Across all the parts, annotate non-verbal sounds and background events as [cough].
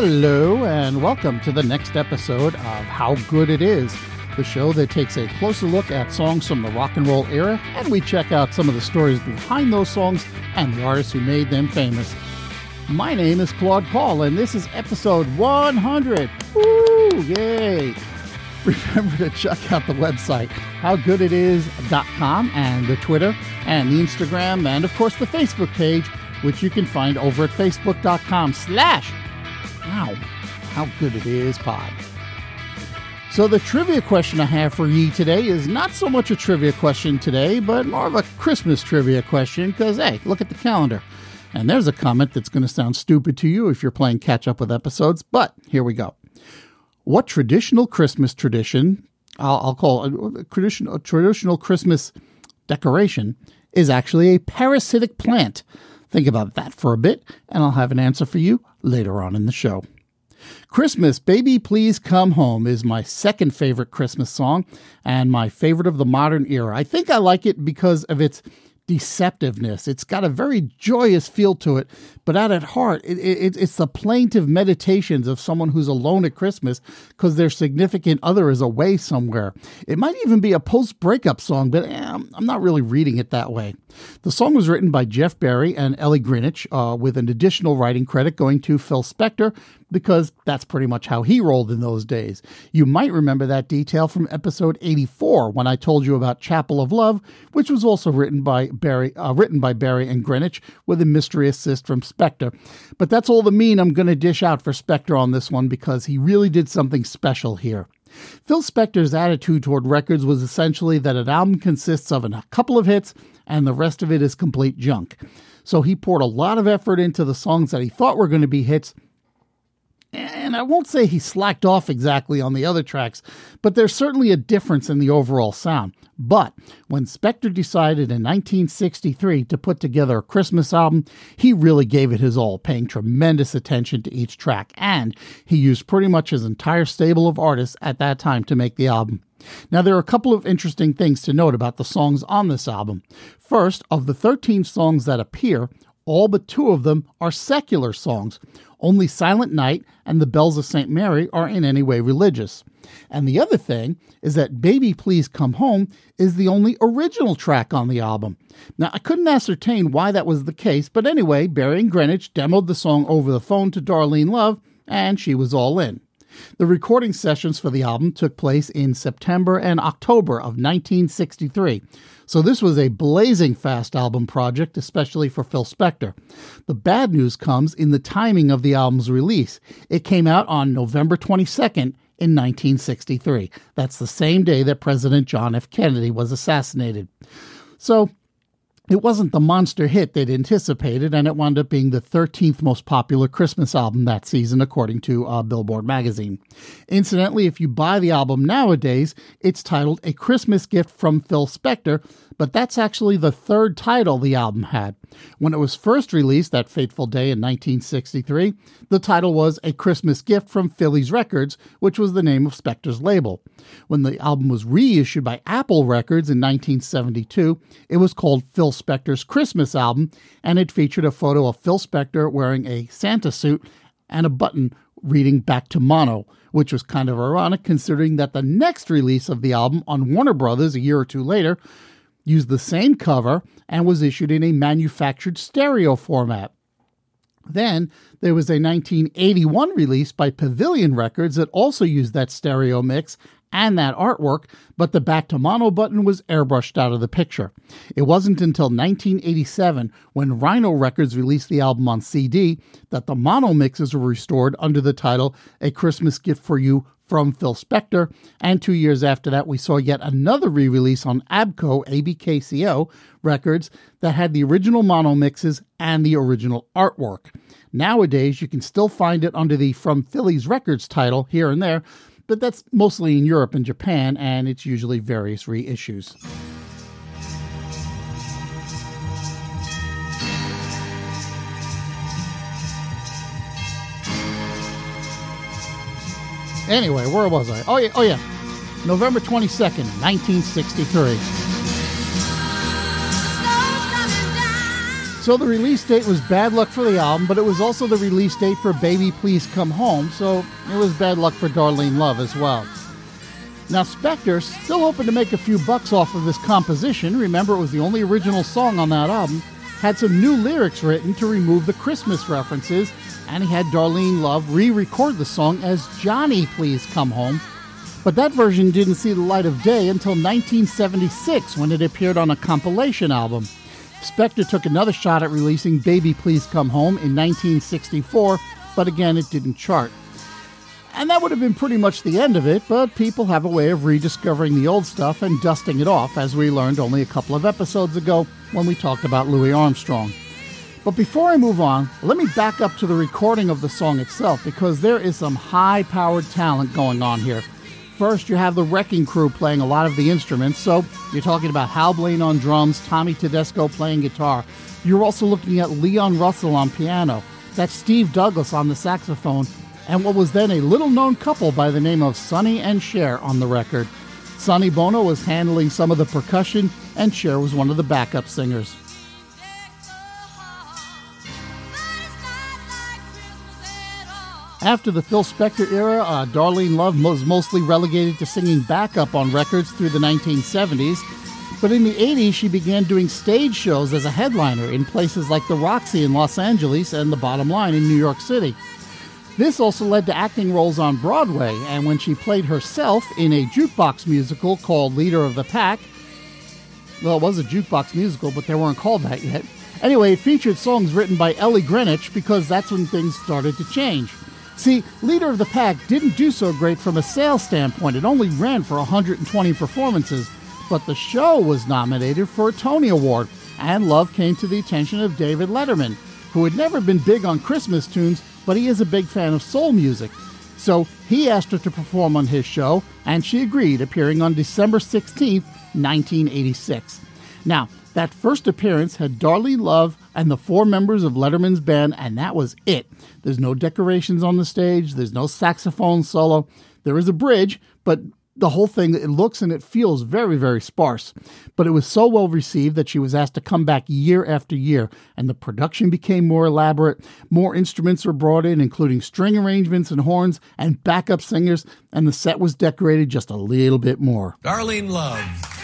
Hello, and welcome to the next episode of How Good It Is, the show that takes a closer look at songs from the rock and roll era, and we check out some of the stories behind those songs and the artists who made them famous. My name is Claude Call, and this is episode 100. Woo! Yay! [laughs] Remember to check out the website, howgooditis.com, and the Twitter, and the Instagram, and of course the Facebook page, which you can find over at facebook.com slash Wow, how good it is, Pod. So, the trivia question I have for ye today is not so much a trivia question today, but more of a Christmas trivia question because, hey, look at the calendar. And there's a comment that's going to sound stupid to you if you're playing catch up with episodes, but here we go. What traditional Christmas tradition, I'll, I'll call uh, a, a, a traditional Christmas decoration, is actually a parasitic plant? Think about that for a bit, and I'll have an answer for you later on in the show. Christmas, Baby Please Come Home is my second favorite Christmas song and my favorite of the modern era. I think I like it because of its deceptiveness. It's got a very joyous feel to it, but at its heart, it, it, it's the plaintive meditations of someone who's alone at Christmas because their significant other is away somewhere. It might even be a post breakup song, but eh, I'm not really reading it that way. The song was written by Jeff Barry and Ellie Greenwich, uh, with an additional writing credit going to Phil Spector, because that's pretty much how he rolled in those days. You might remember that detail from episode 84 when I told you about Chapel of Love, which was also written by Barry, uh, written by Barry and Greenwich with a mystery assist from Spector. But that's all the mean I'm going to dish out for Spector on this one because he really did something special here. Phil Spector's attitude toward records was essentially that an album consists of a couple of hits and the rest of it is complete junk. So he poured a lot of effort into the songs that he thought were going to be hits and I won't say he slacked off exactly on the other tracks, but there's certainly a difference in the overall sound. But when Spector decided in 1963 to put together a Christmas album, he really gave it his all, paying tremendous attention to each track, and he used pretty much his entire stable of artists at that time to make the album. Now, there are a couple of interesting things to note about the songs on this album. First, of the 13 songs that appear, all but two of them are secular songs. Only Silent Night and the Bells of St. Mary are in any way religious. And the other thing is that Baby Please Come Home is the only original track on the album. Now, I couldn't ascertain why that was the case, but anyway, Barry and Greenwich demoed the song over the phone to Darlene Love, and she was all in. The recording sessions for the album took place in September and October of 1963. So this was a blazing fast album project, especially for Phil Spector. The bad news comes in the timing of the album's release. It came out on November 22nd in 1963. That's the same day that President John F. Kennedy was assassinated. So it wasn't the monster hit they'd anticipated, and it wound up being the 13th most popular Christmas album that season, according to uh, Billboard magazine. Incidentally, if you buy the album nowadays, it's titled A Christmas Gift from Phil Spector, but that's actually the third title the album had. When it was first released that fateful day in 1963, the title was A Christmas Gift from Philles Records, which was the name of Spector's label. When the album was reissued by Apple Records in 1972, it was called Phil Spector's Christmas Album, and it featured a photo of Phil Spector wearing a Santa suit and a button reading Back to Mono, which was kind of ironic considering that the next release of the album on Warner Brothers a year or two later used the same cover and was issued in a manufactured stereo format. Then there was a 1981 release by Pavilion Records that also used that stereo mix and that artwork, but the back to mono button was airbrushed out of the picture. It wasn't until 1987, when Rhino Records released the album on CD, that the mono mixes were restored under the title A Christmas Gift for You from Phil Spector, and two years after that, we saw yet another re release on ABKCO, ABKCO records that had the original mono mixes and the original artwork. Nowadays, you can still find it under the From Philles Records title here and there, but that's mostly in Europe and Japan, and it's usually various reissues. Anyway, where was I? Oh yeah, oh yeah. November 22nd, 1963. So the release date was bad luck for the album, but it was also the release date for Baby Please Come Home, so it was bad luck for Darlene Love as well. Now Spector, still hoping to make a few bucks off of this composition, remember it was the only original song on that album, had some new lyrics written to remove the Christmas references and he had Darlene Love re record the song as Johnny Please Come Home. But that version didn't see the light of day until 1976 when it appeared on a compilation album. Spector took another shot at releasing Baby Please Come Home in 1964, but again it didn't chart. And that would have been pretty much the end of it, but people have a way of rediscovering the old stuff and dusting it off, as we learned only a couple of episodes ago when we talked about Louis Armstrong. But before I move on, let me back up to the recording of the song itself because there is some high powered talent going on here. First, you have the Wrecking Crew playing a lot of the instruments, so you're talking about Hal Blaine on drums, Tommy Tedesco playing guitar. You're also looking at Leon Russell on piano. That's Steve Douglas on the saxophone, and what was then a little known couple by the name of Sonny and Cher on the record. Sonny Bono was handling some of the percussion, and Cher was one of the backup singers. After the Phil Spector era, uh, Darlene Love was mostly relegated to singing backup on records through the 1970s. But in the 80s, she began doing stage shows as a headliner in places like the Roxy in Los Angeles and the Bottom Line in New York City. This also led to acting roles on Broadway, and when she played herself in a jukebox musical called Leader of the Pack, well, it was a jukebox musical, but they weren't called that yet. Anyway, it featured songs written by Ellie Greenwich because that's when things started to change. See, Leader of the Pack didn't do so great from a sales standpoint. It only ran for 120 performances, but the show was nominated for a Tony Award, and love came to the attention of David Letterman, who had never been big on Christmas tunes, but he is a big fan of soul music. So he asked her to perform on his show, and she agreed, appearing on December 16, 1986. Now, that first appearance had Darlene Love and the four members of Letterman's band, and that was it. There's no decorations on the stage, there's no saxophone solo. There is a bridge, but the whole thing, it looks and it feels very, very sparse. But it was so well received that she was asked to come back year after year, and the production became more elaborate. More instruments were brought in, including string arrangements and horns and backup singers, and the set was decorated just a little bit more. Darlene Love.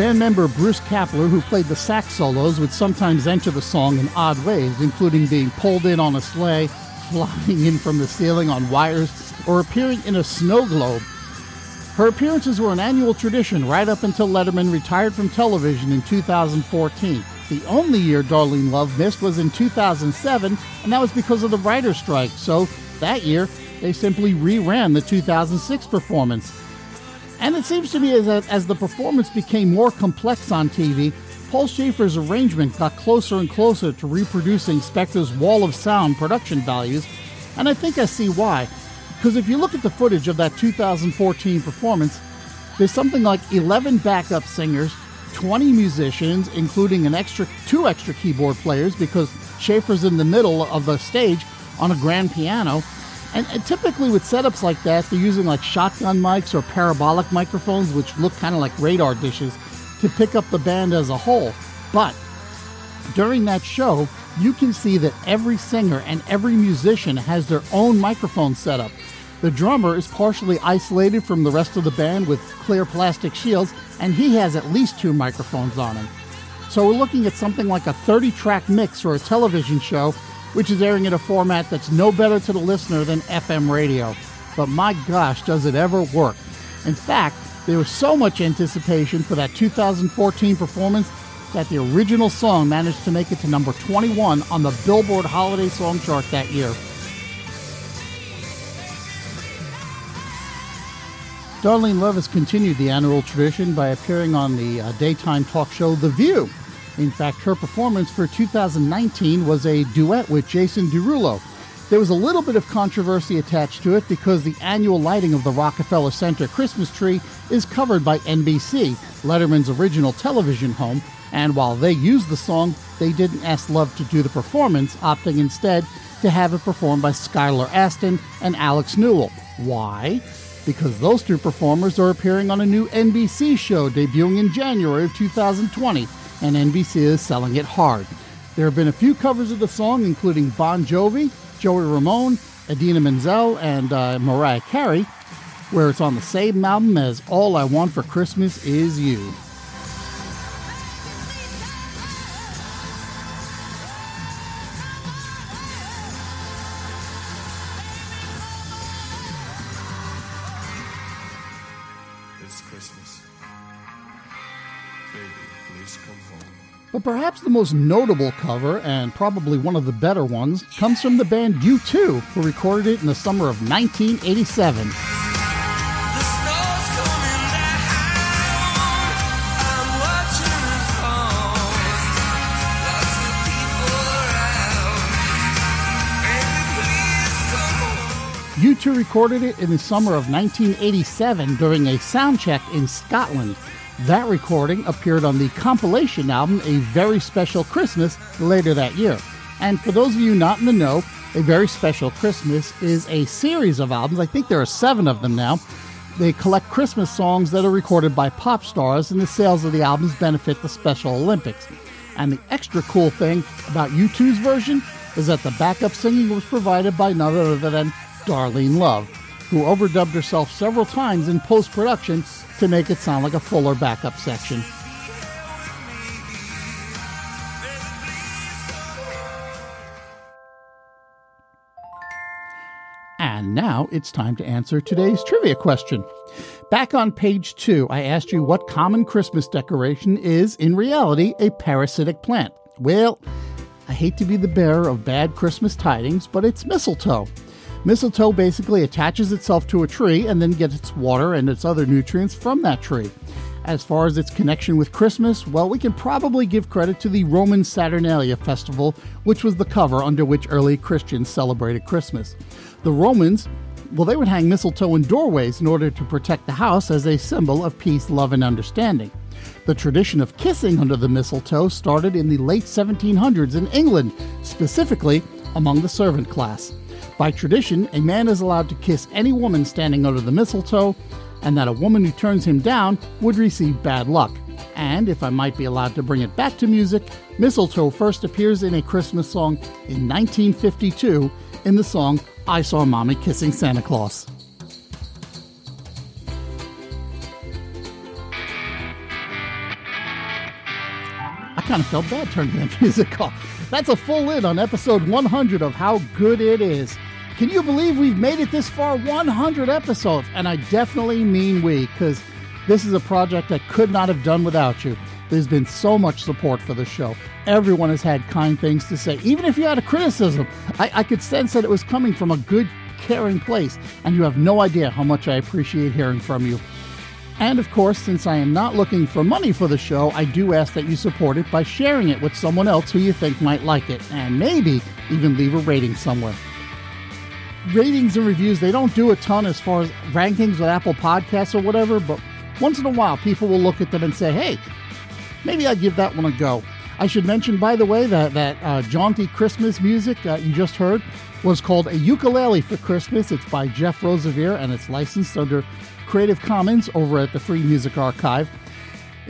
Band member Bruce Kapler, who played the sax solos, would sometimes enter the song in odd ways, including being pulled in on a sleigh, [laughs] flying in from the ceiling on wires, or appearing in a snow globe. Her appearances were an annual tradition right up until Letterman retired from television in 2014. The only year Darlene Love missed was in 2007, and that was because of the writer's strike, so that year they simply reran the 2006 performance. And it seems to me as, as the performance became more complex on TV, Paul Shaffer's arrangement got closer and closer to reproducing Spector's wall of sound production values, and I think I see why. Because if you look at the footage of that 2014 performance, there's something like 11 backup singers, 20 musicians, including an extra two extra keyboard players because Shaffer's in the middle of the stage on a grand piano, and, and, typically with setups like that, they're using like shotgun mics or parabolic microphones, which look kind of like radar dishes, to pick up the band as a whole. But During that show, you can see that every singer and every musician has their own microphone setup. The drummer is partially isolated from the rest of the band with clear plastic shields, and he has at least two microphones on him. So we're looking at something like a 30 track mix for a television show, which is airing in a format that's no better to the listener than FM radio. But my gosh, does it ever work! In fact, there was so much anticipation for that 2014 performance that the original song managed to make it to number 21 on the Billboard Holiday Song Chart that year. Darlene Love has continued the annual tradition by appearing on the uh, daytime talk show The View. In fact, her performance for 2019 was a duet with Jason Derulo. There was a little bit of controversy attached to it because the annual lighting of the Rockefeller Center Christmas tree is covered by NBC, Letterman's original television home, and while they used the song, they didn't ask Love to do the performance, opting instead to have it performed by Skylar Astin and Alex Newell. Why? Because those two performers are appearing on a new NBC show debuting in January of 2020, and NBC is selling it hard. There have been a few covers of the song, including Bon Jovi, Joey Ramone, Idina Menzel, and uh, Mariah Carey, where it's on the same album as All I Want for Christmas Is You. But perhaps the most notable cover, and probably one of the better ones, comes from the band U2, who recorded it in the summer of 1987. U2 recorded it in the summer of 1987 during a sound check in Scotland. That recording appeared on the compilation album A Very Special Christmas later that year. And for those of you not in the know, A Very Special Christmas is a series of albums. I think there are seven of them now. They collect Christmas songs that are recorded by pop stars, and the sales of the albums benefit the Special Olympics. And the extra cool thing about U2's version is that the backup singing was provided by none other than Darlene Love, who overdubbed herself several times in post production to make it sound like a fuller backup section. And now it's time to answer today's trivia question. Back on page two, I asked you what common Christmas decoration is, in reality, a parasitic plant. Well, I hate to be the bearer of bad Christmas tidings, but it's mistletoe. Mistletoe basically attaches itself to a tree and then gets its water and its other nutrients from that tree. As far as its connection with Christmas, well, we can probably give credit to the Roman Saturnalia festival, which was the cover under which early Christians celebrated Christmas. The Romans, well, they would hang mistletoe in doorways in order to protect the house as a symbol of peace, love, and understanding. The tradition of kissing under the mistletoe started in the late 1700s in England, specifically among the servant class. By tradition, a man is allowed to kiss any woman standing under the mistletoe, and that a woman who turns him down would receive bad luck. And if I might be allowed to bring it back to music, mistletoe first appears in a Christmas song in 1952 in the song I Saw Mommy Kissing Santa Claus. I kind of felt bad turning that [laughs] music off. That's a full lid on episode 100 of How Good It Is. Can you believe we've made it this far? 100 episodes. And I definitely mean we, because this is a project I could not have done without you. There's been so much support for the show. Everyone has had kind things to say. Even if you had a criticism, I, I could sense that it was coming from a good, caring place. And you have no idea how much I appreciate hearing from you. And of course, since I am not looking for money for the show, I do ask that you support it by sharing it with someone else who you think might like it, and maybe even leave a rating somewhere ratings and reviews, they don't do a ton as far as rankings with Apple Podcasts or whatever, but once in a while, people will look at them and say, hey, maybe I'll give that one a go. I should mention, by the way, that that uh, jaunty Christmas music that you just heard was called A Ukulele for Christmas. It's by Jeff Rosevere and it's licensed under Creative Commons over at the Free Music Archive.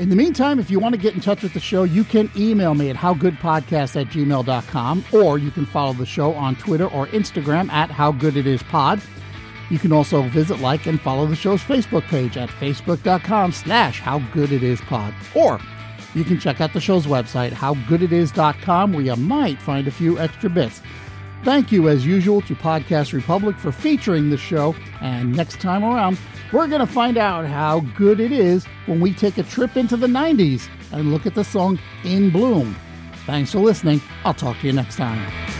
In the meantime, if you want to get in touch with the show, you can email me at howgoodpodcast at gmail.com or you can follow the show on Twitter or Instagram at howgooditispod. You can also visit, like, and follow the show's Facebook page at facebook.com slash howgooditispod. Or you can check out the show's website, howgooditis.com, where you might find a few extra bits. Thank you, as usual, to Podcast Republic for featuring the show. And next time around, we're going to find out how good it is when we take a trip into the 90s and look at the song In Bloom. Thanks for listening. I'll talk to you next time.